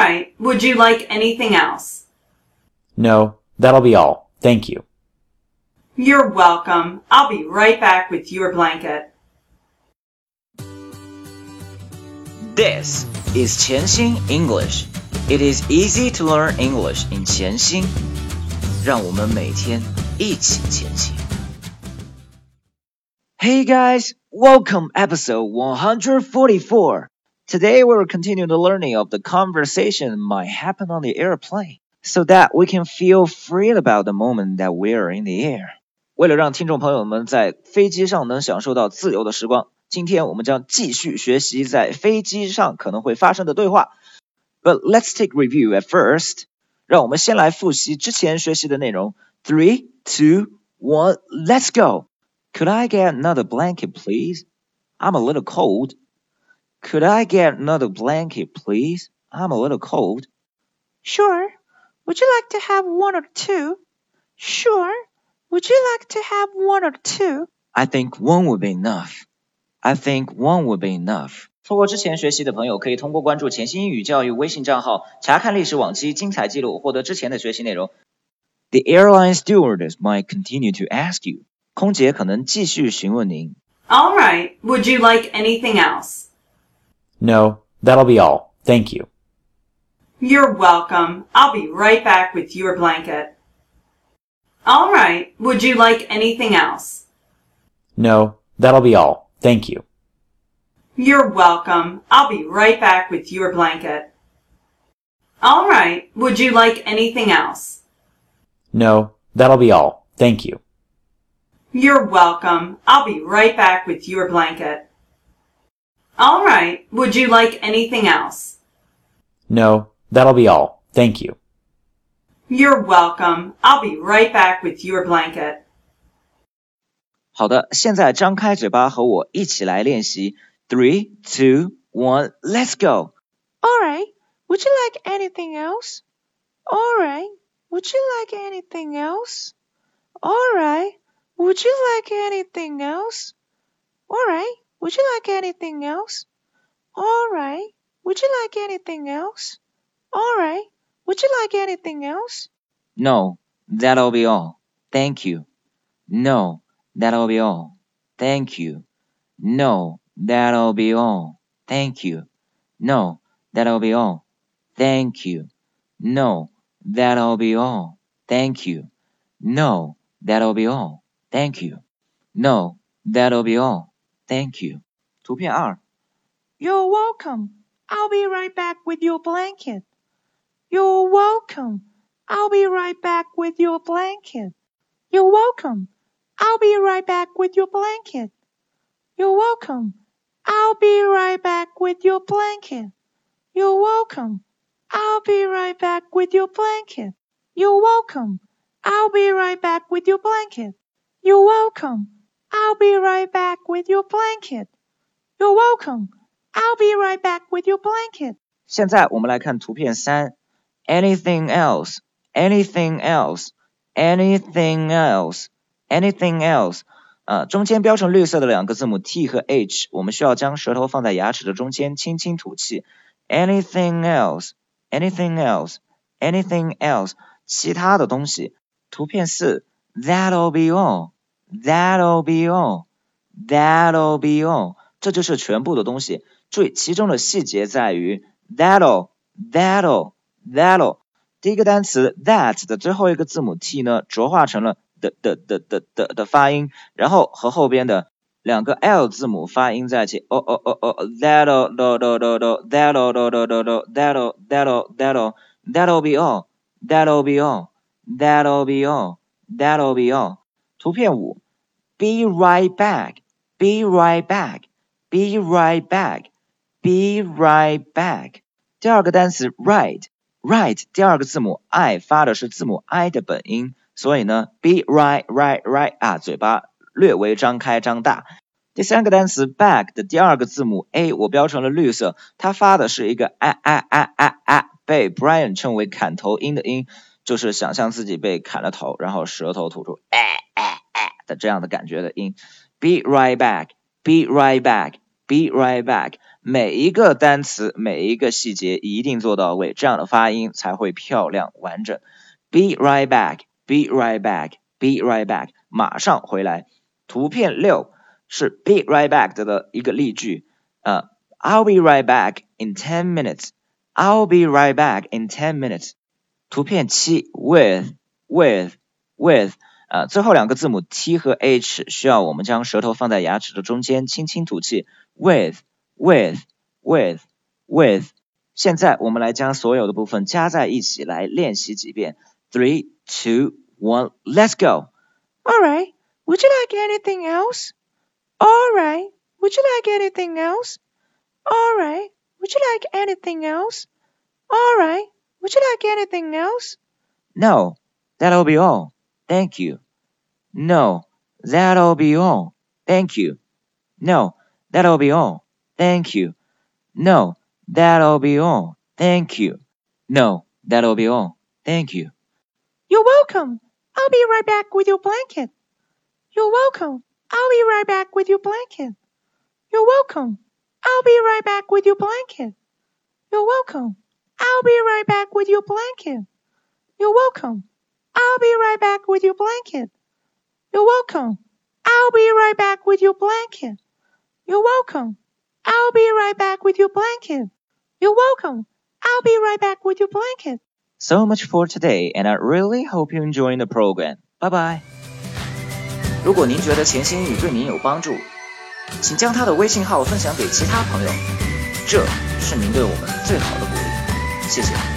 right. Would you like anything else? No, that'll be all. Thank you. You're welcome. I'll be right back with your blanket. This is 潜心 English. It is easy to learn English in 潜心。让我们每天一起前行。Hey guys, welcome episode 144. Today we'll continue the learning of the conversation might happen on the airplane so that we can feel free about the moment that we're in the air. 为了让听众朋友们在飞机上能享受到自由的时光，今天我们将继续学习在飞机上可能会发生的对话。But let's take review at first. 让我们先来复习之前学习的内容。Three, two, one, let's go. Could I get another blanket, please? I'm a little cold. Could I get another blanket, please? I'm a little cold. Sure. Would you like to have one or two? Sure. Would you like to have one or two? I think one would be enough. I think one would be enough. 错过之前学习的朋友，可以通过关注潜心英语教育微信账号查看历史往期精彩记录，获得之前的学习内容。The airline stewardess might continue to ask you. 空姐可能继续询问您。All right. Would you like anything else? No, that'll be all. Thank you. You're welcome. I'll be right back with your blanket. All right. Would you like anything else? No, that'll be all. Thank you. You're welcome. I'll be right back with your blanket. All right. Would you like anything else? No, that'll be all. Thank you. You're welcome. I'll be right back with your blanket. All right. Would you like anything else? No, that'll be all. Thank you. You're welcome. I'll be right back with your blanket. 好的，现在张开嘴巴和我一起来练习。Three, two, one, let's go. All right. Would you like anything else? All right. Would you like anything else? All right. Would you like anything else? All right. Would you like anything else? All right. Would you like anything else? All right. Would you like anything else? No, that'll be all. Thank you. No, that'll be all. Thank you. No, that'll be all. Thank you. No, that'll be all. Thank you. No, that'll be all. Thank you. No, that'll be all. Thank you. No, that'll be all. Thank you. 图片二 You're welcome. I'll be right back with your blanket. You're welcome. I'll be right back with your blanket. You're welcome. I'll be right back with your blanket. You're welcome. I'll be right back with your blanket. You're welcome. I'll be right back with your blanket. You're welcome. I'll be right back with your blanket. You're welcome. I'll be right back with your blanket. You're welcome. I'll be right back with your blanket. 现在我们来看图片三，anything else, anything else, anything else, anything else，啊，中间标成绿色的两个字母 t 和 h，我们需要将舌头放在牙齿的中间，轻轻吐气。anything else, anything else, anything else，其他的东西。图片四，that'll be all, That'll be all. That'll be all. 这就是全部的东西。注意其中的细节在于 that'll that'll that'll。第一个单词 that 的最后一个字母 t 呢浊化成了的的的的的的发音，然后和后边的两个 l 字母发音在一起。哦哦哦哦 that'll that'll that'll that'll that'll that'll that'll be all. That'll be all. That'll be all. That'll be all. 图片五。，be right back. Be right back. Be right back. Be right back。第二个单词 right. Right 第二个字母 i 发的是字母 i 的本音，所以呢，be right right right 啊，嘴巴略微张开张大。第三个单词 back 的第二个字母 a 我标成了绿色，它发的是一个哎哎哎哎哎，被 Brian 称为砍头音的音，就是想象自己被砍了头，然后舌头吐出哎哎哎的这样的感觉的音。Be right back, be right back, be right back。 每一个单词、每一个细节一定做到位，这样的发音才会漂亮完整。Be right back, be right back, be right back，马上回来。图片六是 be right back 的一个例句，呃，I'll be right back in ten minutes. I'll be right back in ten minutes. 图片七 with with with， 呃，最后两个字母 t 和 h 需要我们将舌头放在牙齿的中间，轻轻吐气。with with with with。现在我们来将所有的部分加在一起来练习几遍。Three, two, one, let's go. All right. Would you like anything else? All right. Would you like anything else? All right. Would you like anything else? All right. Would you like anything else? No, that'll be all. Thank you. No, that'll be all. Thank you. No, that'll be all. Thank you. No, that'll be all. Thank you. No, that'll be all. Thank you. You're welcome. I'll be right back with your blanket. You're welcome. I'll be right back with your blanket. You're welcome. I'll be right back with your blanket. You're welcome. I'll be right back with your blanket. You're welcome. I'll be right back with your blanket. You're welcome. I'll be right back with your blanket. You're welcome. I'll be right back with your blanket. You're welcome. I'll be right back with your blanket. So much for today, and I really hope you enjoying the program. Bye bye. 如果您觉得潜心语对您有帮助，请将他的微信号分享给其他朋友，这是您对我们最好的鼓励。谢谢。